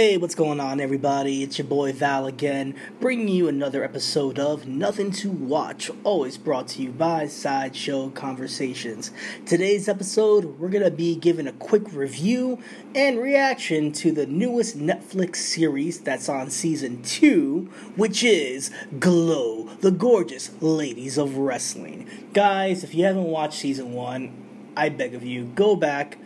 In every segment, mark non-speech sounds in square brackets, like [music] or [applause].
Hey, what's going on, everybody? It's your boy Val again, bringing you another episode of Nothing to Watch, always brought to you by Sideshow Conversations. Today's episode, we're going to be giving a quick review and reaction to the newest Netflix series that's on season 2, which is Glow, the Gorgeous Ladies of Wrestling. Guys, if you haven't watched season 1, I beg of you, go back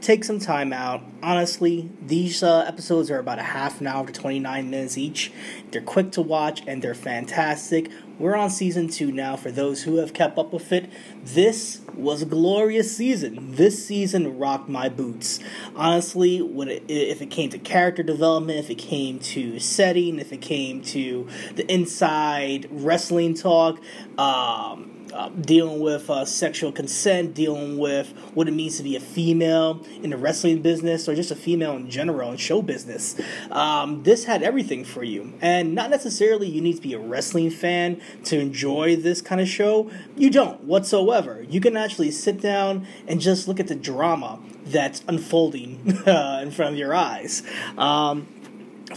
take some time out. Honestly, these uh, episodes are about a half an hour to 29 minutes each. They're quick to watch and they're fantastic. We're on season two now for those who have kept up with it. This was a glorious season. This season rocked my boots. Honestly, when it, if it came to character development, if it came to setting, if it came to the inside wrestling talk, um, uh, dealing with uh, sexual consent, dealing with what it means to be a female in the wrestling business or just a female in general in show business. Um, this had everything for you. And not necessarily you need to be a wrestling fan to enjoy this kind of show. You don't whatsoever. You can actually sit down and just look at the drama that's unfolding [laughs] uh, in front of your eyes. Um,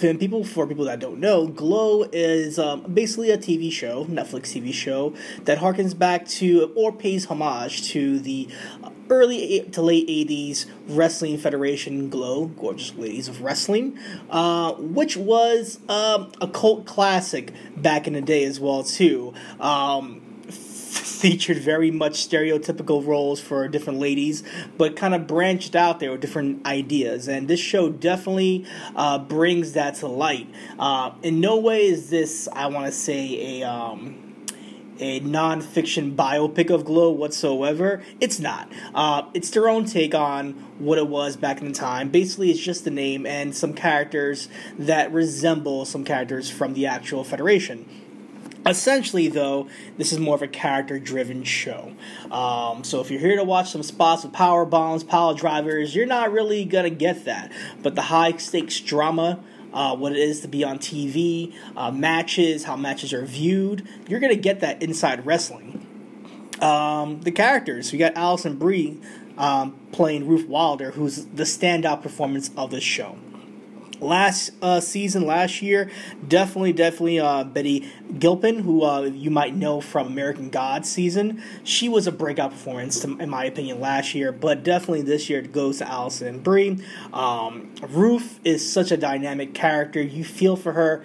and people for people that don't know, Glow is um, basically a TV show, Netflix TV show that harkens back to or pays homage to the early to late '80s wrestling federation Glow, Gorgeous Ladies of Wrestling, uh, which was um, a cult classic back in the day as well too. Um, featured very much stereotypical roles for different ladies, but kind of branched out there with different ideas. And this show definitely uh, brings that to light. Uh, in no way is this, I want to say, a. Um, a non-fiction biopic of Glow whatsoever. It's not. Uh, it's their own take on what it was back in the time. Basically, it's just the name and some characters that resemble some characters from the actual Federation. Essentially, though, this is more of a character driven show. Um, so if you're here to watch some spots with power bombs, power drivers, you're not really to get that. But the high stakes drama, uh, what it is to be on TV, uh, matches, how matches are viewed, you're to get that inside wrestling. Um, the characters, we got Alison Brie um, playing Ruth Wilder, who's the standout performance of this show last uh, season, last year, definitely, definitely uh, Betty Gilpin, who uh, you might know from American Gods season. She was a breakout performance, in my opinion, last year, but definitely this year it goes to Alison Brie. Um, Ruth is such a dynamic character. You feel for her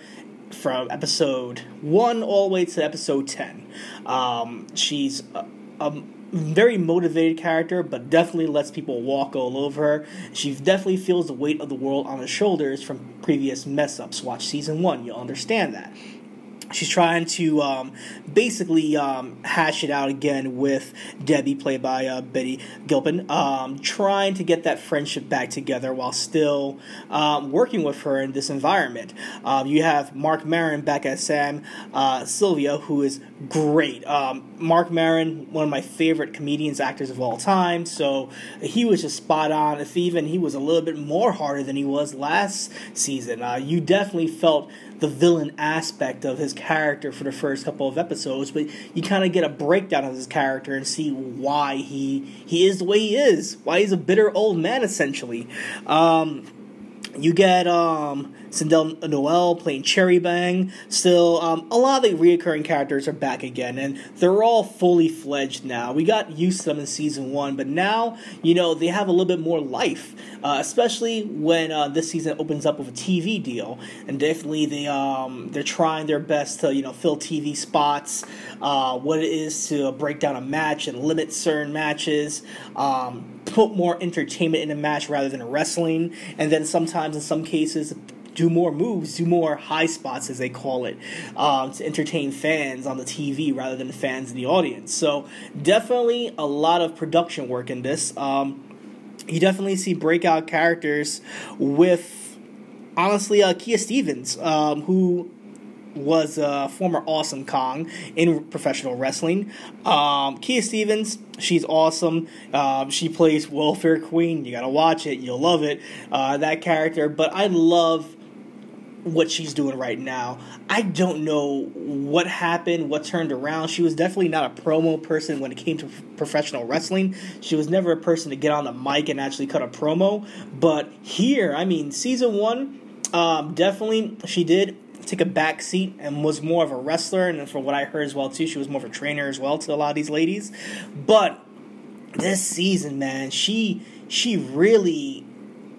from episode 1 all the way to episode 10. Um, she's a, a very motivated character, but definitely lets people walk all over her. She definitely feels the weight of the world on her shoulders from previous mess ups. Watch season one, you'll understand that she's trying to um, basically um, hash it out again with Debbie, played by uh, Betty Gilpin, um, trying to get that friendship back together while still um, working with her in this environment. Um, you have Marc Maron back as Sam uh, Sylvia, who is great. Um, Marc Maron, one of my favorite comedians, actors of all time, so he was just spot on. If even he was a little bit more harder than he was last season, uh, you definitely felt the villain aspect of his character for the first couple of episodes, but you kind of get a breakdown of his character and see why he he is the way he is, why he's a bitter old man essentially. Um, you get um, Sydelle Noel playing Cherry Bang. Still, um, a lot of the reoccurring characters are back again, and they're all fully fledged now. We got used to them in season one, but now, you know, they have a little bit more life, uh, especially when uh, this season opens up with a TV deal. And definitely, they um, they're trying their best to you know fill TV spots. Uh, what it is to break down a match and limit certain matches. Um, put more entertainment in a match rather than wrestling, and then sometimes in some cases do more moves, do more high spots, as they call it, um, to entertain fans on the TV rather than fans in the audience. So, definitely a lot of production work in this. Um, you definitely see breakout characters with, honestly, uh, Kia Stevens, um, who was a former Awesome Kong in professional wrestling. Um, Kia Stevens, she's awesome. Um, she plays Welfare Queen. You gotta watch it. You'll love it. Uh, that character. But I love what she's doing right now. I don't know what happened, what turned around. She was definitely not a promo person when it came to professional wrestling. She was never a person to get on the mic and actually cut a promo. But here, I mean, season one, um, definitely she did take a back seat and was more of a wrestler. And from what I heard as well, too, she was more of a trainer as well to a lot of these ladies. But this season, man, she she really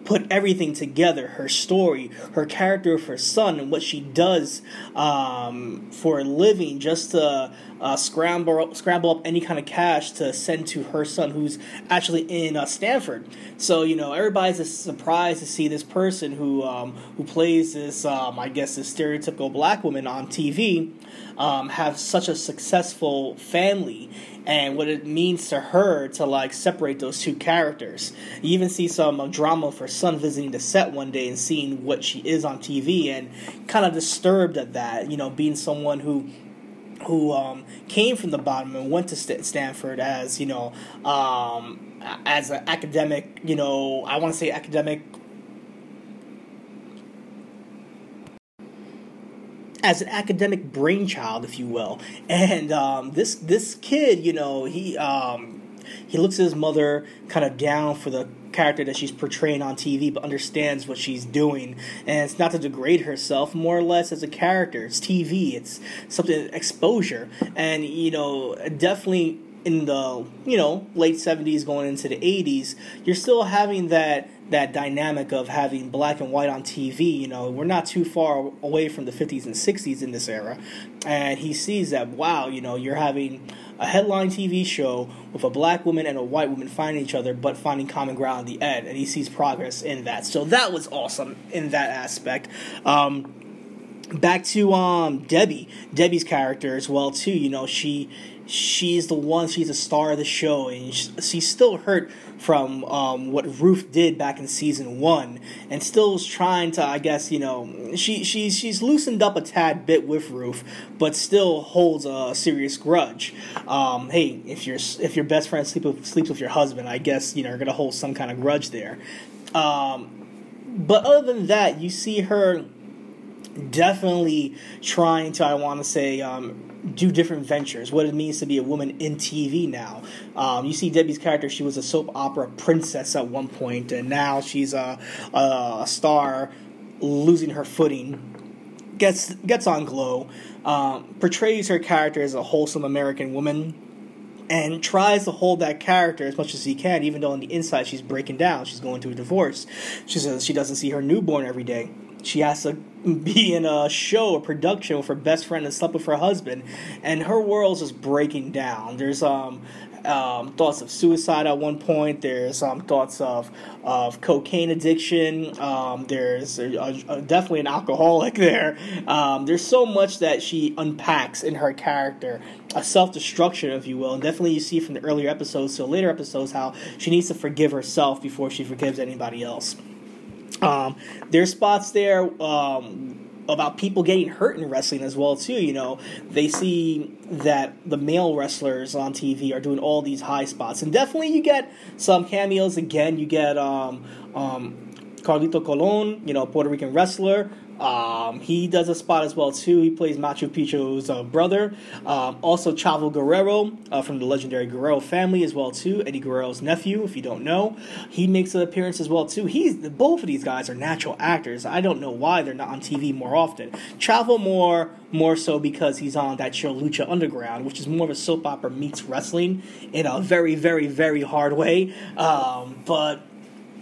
put everything together her story, her character of her son, and what she does um, for a living just to uh, scramble, scramble up any kind of cash to send to her son who's actually in uh, Stanford. So, you know, everybody's surprised to see this person who, um, who plays this, um, I guess, this stereotypical black woman on TV um, have such a successful family and what it means to her to like separate those two characters. You even see some uh, drama of her son visiting the set one day and seeing what she is on TV and kind of disturbed at that, you know, being someone who who um, came from the bottom and went to St- Stanford as you know um, as an academic you know I want to say academic as an academic brainchild, if you will. And um, this this kid, you know, he um, he looks at his mother kind of down for the character that she's portraying on TV, but understands what she's doing. And it's not to degrade herself, more or less as a character. It's TV. It's something exposure, and you know, definitely in the you know late 70s going into the 80s you're still having that that dynamic of having black and white on TV. You know, we're not too far away from the 50s and 60s in this era. And he sees that, wow, you know, you're having a headline TV show with a black woman and a white woman finding each other, but finding common ground in the end. And he sees progress in that. So that was awesome in that aspect. Um, back to um, Debbie, Debbie's character as well too. You know, she she's the one, she's the star of the show, and she's still hurt from um, what Ruth did back in season one, and still is trying to, I guess, you know, she she's she's loosened up a tad bit with Ruth, but still holds a serious grudge. Um, hey, if your if your best friend sleep with, sleeps with your husband, I guess you know you're gonna hold some kind of grudge there. Um, but other than that, you see her definitely trying to, I want to say, um, do different ventures, what it means to be a woman in TV now. Um, you see Debbie's character, she was a soap opera princess at one point, and now she's a, a star losing her footing. Gets gets on Glow, um, portrays her character as a wholesome American woman, and tries to hold that character as much as he can, even though on the inside she's breaking down. She's going through a divorce. She says she doesn't see her newborn every day she has to [laughs] be in a show, a production with her best friend and slept with her husband, and her world's just breaking down. There's um, um, thoughts of suicide at one point. There's um, thoughts of of cocaine addiction. Um, there's a, a, definitely an alcoholic [laughs] there. Um, there's so much that she unpacks in her character, a self destruction, if you will, and definitely you see from the earlier episodes to later episodes how she needs to forgive herself before she forgives anybody else. Um, there's spots there um, about people getting hurt in wrestling as well too. You know, they see that the male wrestlers on TV are doing all these high spots, and definitely you get some cameos. Again, you get um, um, Carlito Colon, you know, Puerto Rican wrestler. Um, he does a spot as well too. He plays Machu Picchu's uh, brother. Um, also, Chavo Guerrero uh, from the legendary Guerrero family as well too. Eddie Guerrero's nephew, if you don't know, he makes an appearance as well too. He's both of these guys are natural actors. I don't know why they're not on TV more often. Chavo more more so because he's on that show Lucha Underground, which is more of a soap opera meets wrestling in a very very very hard way. Um, but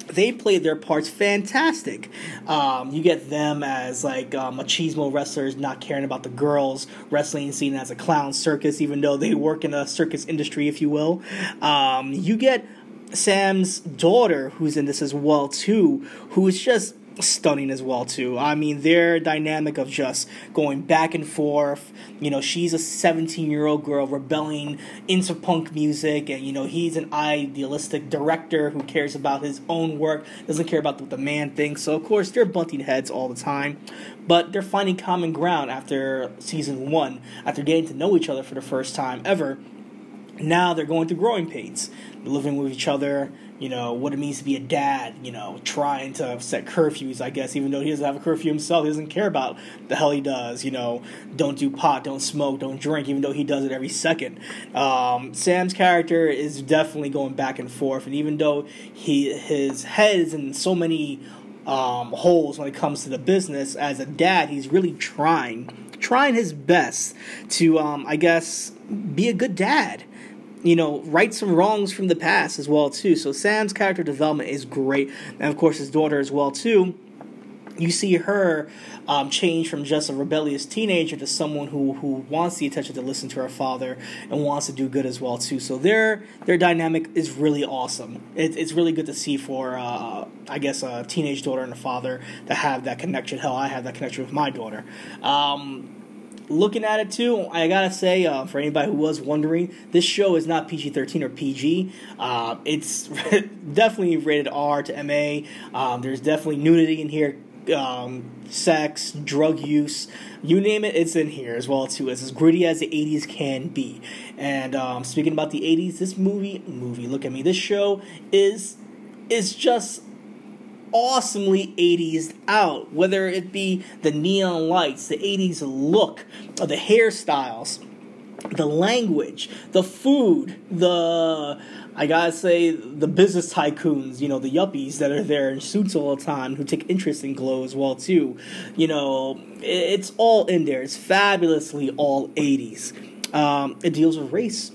they played their parts fantastic. Um, you get them as like uh, machismo wrestlers, not caring about the girls, wrestling seen as a clown circus, even though they work in a circus industry, if you will. Um, you get Sam's daughter, who's in this as well too, who is just stunning as well too. I mean, their dynamic of just going back and forth. You know, she's a 17 year old girl rebelling into punk music, and you know he's an idealistic director who cares about his own work, doesn't care about what the man thinks. So of course they're bunting heads all the time, but they're finding common ground after season one, after getting to know each other for the first time ever. Now they're going through growing pains, living with each other you know, what it means to be a dad, you know, trying to set curfews, I guess, even though he doesn't have a curfew himself, he doesn't care about the hell he does, you know, don't do pot, don't smoke, don't drink, even though he does it every second. Um, Sam's character is definitely going back and forth, and even though he his head is in so many um, holes when it comes to the business, as a dad, he's really trying, trying his best to, um, I guess, be a good dad you know, right some wrongs from the past as well too. So Sam's character development is great, and of course his daughter as well too. You see her um, change from just a rebellious teenager to someone who, who wants the attention to listen to her father and wants to do good as well too. So their their dynamic is really awesome. It, it's really good to see for uh, I guess a teenage daughter and a father to have that connection. Hell, I have that connection with my daughter. Um, looking at it too, I gotta say, uh, for anybody who was wondering, this show is not PG 13 or PG. Uh, it's [laughs] definitely rated R to MA. Um, there's definitely nudity in here, um, sex, drug use, you name it, it's in here as well too. It's as gritty as the 80s can be. And um, speaking about the 80s, this movie, movie, look at me, this show is is just awesomely 80s out, whether it be the neon lights, the 80s look, the hairstyles, the language, the food, the I gotta say the business tycoons, you know, the yuppies that are there in suits all the time who take interest in Glow as well too. You know, it's all in there. It's fabulously all 80s. Um, it deals with race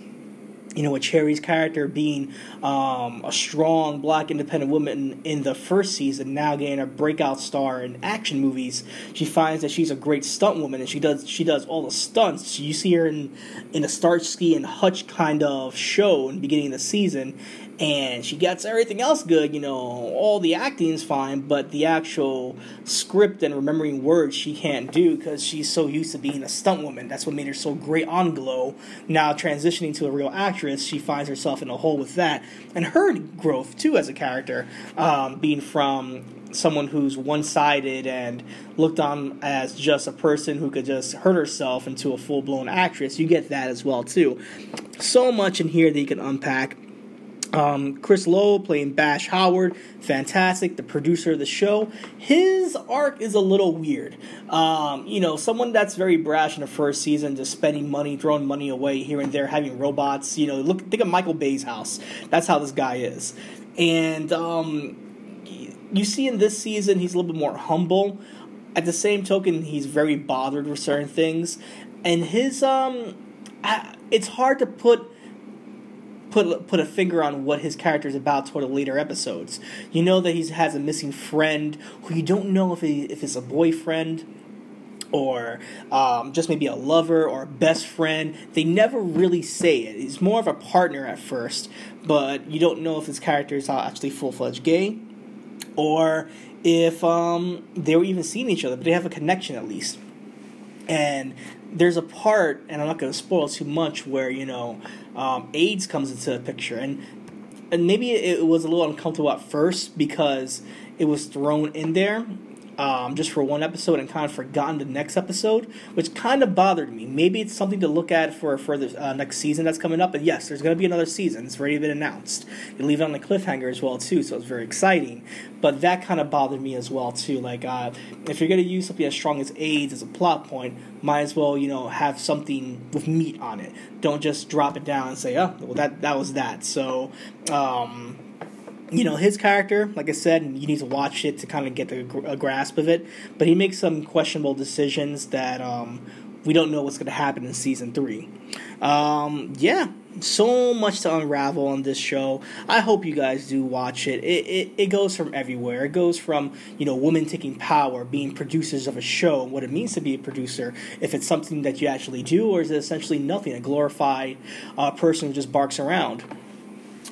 you know, with Cherry's character being um, a strong black independent woman in the first season, now getting a breakout star in action movies, she finds that she's a great stunt woman and she does she does all the stunts. You see her in in a Starsky and Hutch kind of show in the beginning of the season, and she gets everything else good. You know, all the acting's fine, but the actual script and remembering words she can't do because she's so used to being a stunt woman. That's what made her so great on Glow. Now transitioning to a real actress, she finds herself in a hole with that, and her growth too as a character, um, being from someone who's one-sided and looked on as just a person who could just hurt herself into a full-blown actress you get that as well too so much in here that you can unpack um, Chris Lowell playing Bash Howard, fantastic. The producer of the show, his arc is a little weird. Um, you know, someone that's very brash in the first season, just spending money, throwing money away here and there, having robots. You know, look, think of Michael Bay's house. That's how this guy is. And um, you see in this season, he's a little bit more humble. At the same token, he's very bothered with certain things, and his um, it's hard to put put put a finger on what his character is about toward the later episodes. You know that he has a missing friend who you don't know if he, if it's a boyfriend or um, just maybe a lover or a best friend. They never really say it. It's more of a partner at first, but you don't know if this character is actually full fledged gay or if um, they were even seeing each other, but they have a connection at least. And there's a part, and I'm not going to spoil too much, where you know um, AIDS comes into the picture, and and maybe it was a little uncomfortable at first because it was thrown in there um, just for one episode and kind of forgotten the next episode, which kind of bothered me. Maybe it's something to look at for for the uh, next season that's coming up. But yes, there's going to be another season. It's already been announced. You leave it on the cliffhanger as well too, so it's very exciting. But that kind of bothered me as well too. Like uh, if you're going to use something as strong as AIDS as a plot point, might as well you know have something with meat on it. Don't just drop it down and say, oh, well that that was that. So. Um, you know his character like i said you need to watch it to kind of get the, a grasp of it. But he makes some questionable decisions that um, we don't know what's going to happen in season three. Um, yeah so much to unravel on this show. I hope you guys do watch it. It, it it goes from everywhere. It goes from you know women taking power being producers of a show what it means to be a producer if it's something that you actually do or is it essentially nothing a glorified uh, person who just barks around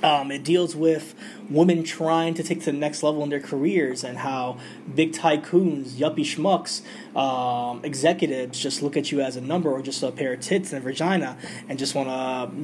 um, it deals with women trying to take to the next level in their careers and how big tycoons, yuppie schmucks, um, executives just look at you as a number or just a pair of tits and a vagina and just want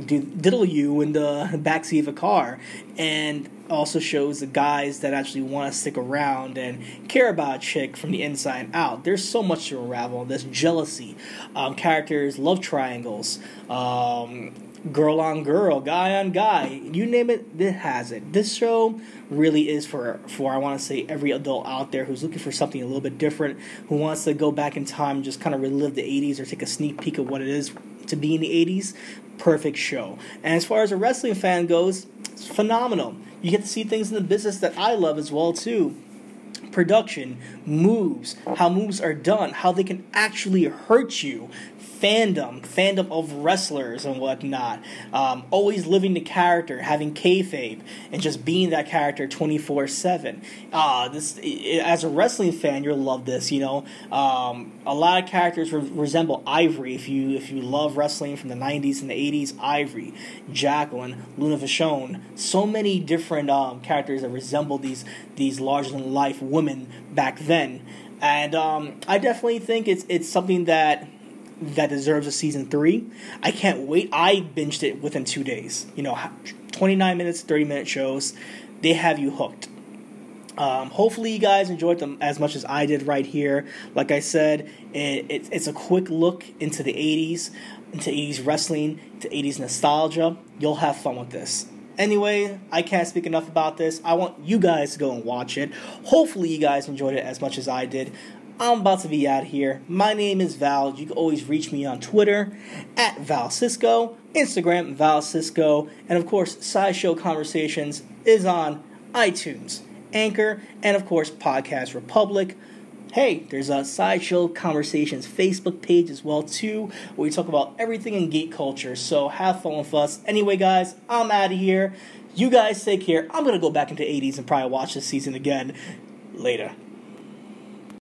to diddle you in the [laughs] backseat of a car. And also shows the guys that actually want to stick around and care about a chick from the inside out. There's so much to unravel. There's jealousy, um, characters, love triangles, um, girl on girl, guy on guy, you name it, it has it. This show really is for for I want to say every adult out there who's looking for something a little bit different, who wants to go back in time, just kind of relive the '80s or take a sneak peek of what it is to be in the '80s. Perfect show. And as far as a wrestling fan goes, it's phenomenal. You get to see things in the business that I love as well too production, moves, how moves are done, how they can actually hurt you, fandom, fandom of wrestlers and whatnot. Um, always living the character, having kayfabe, and just being that character twenty four seven. Uh, this as a wrestling fan, you'll love this. You know, um, a lot of characters re- resemble Ivory. If you if you love wrestling from the nineties and the eighties, Ivory, Jacqueline, Luna Vachon, so many different um, characters that resemble these these larger than life women back then. And um, I definitely think it's it's something that that deserves a season three. I can't wait. I binged it within two days. You know, 29 minutes, 30 minute shows. They have you hooked. Um, hopefully, you guys enjoyed them as much as I did right here. Like I said, it, it, it's a quick look into the 80s, into 80s wrestling, to 80s nostalgia. You'll have fun with this. Anyway, I can't speak enough about this. I want you guys to go and watch it. Hopefully, you guys enjoyed it as much as I did. I'm about to be out here. My name is Val. You can always reach me on Twitter at Val Cisco, Instagram Val Cisco, and of course, Sideshow Conversations is on iTunes, Anchor, and of course, Podcast Republic. Hey, there's a Sideshow Conversations Facebook page as well too, where we talk about everything in geek culture. So have fun with us. Anyway, guys, I'm out of here. You guys take care. I'm gonna go back into 80s and probably watch this season again later.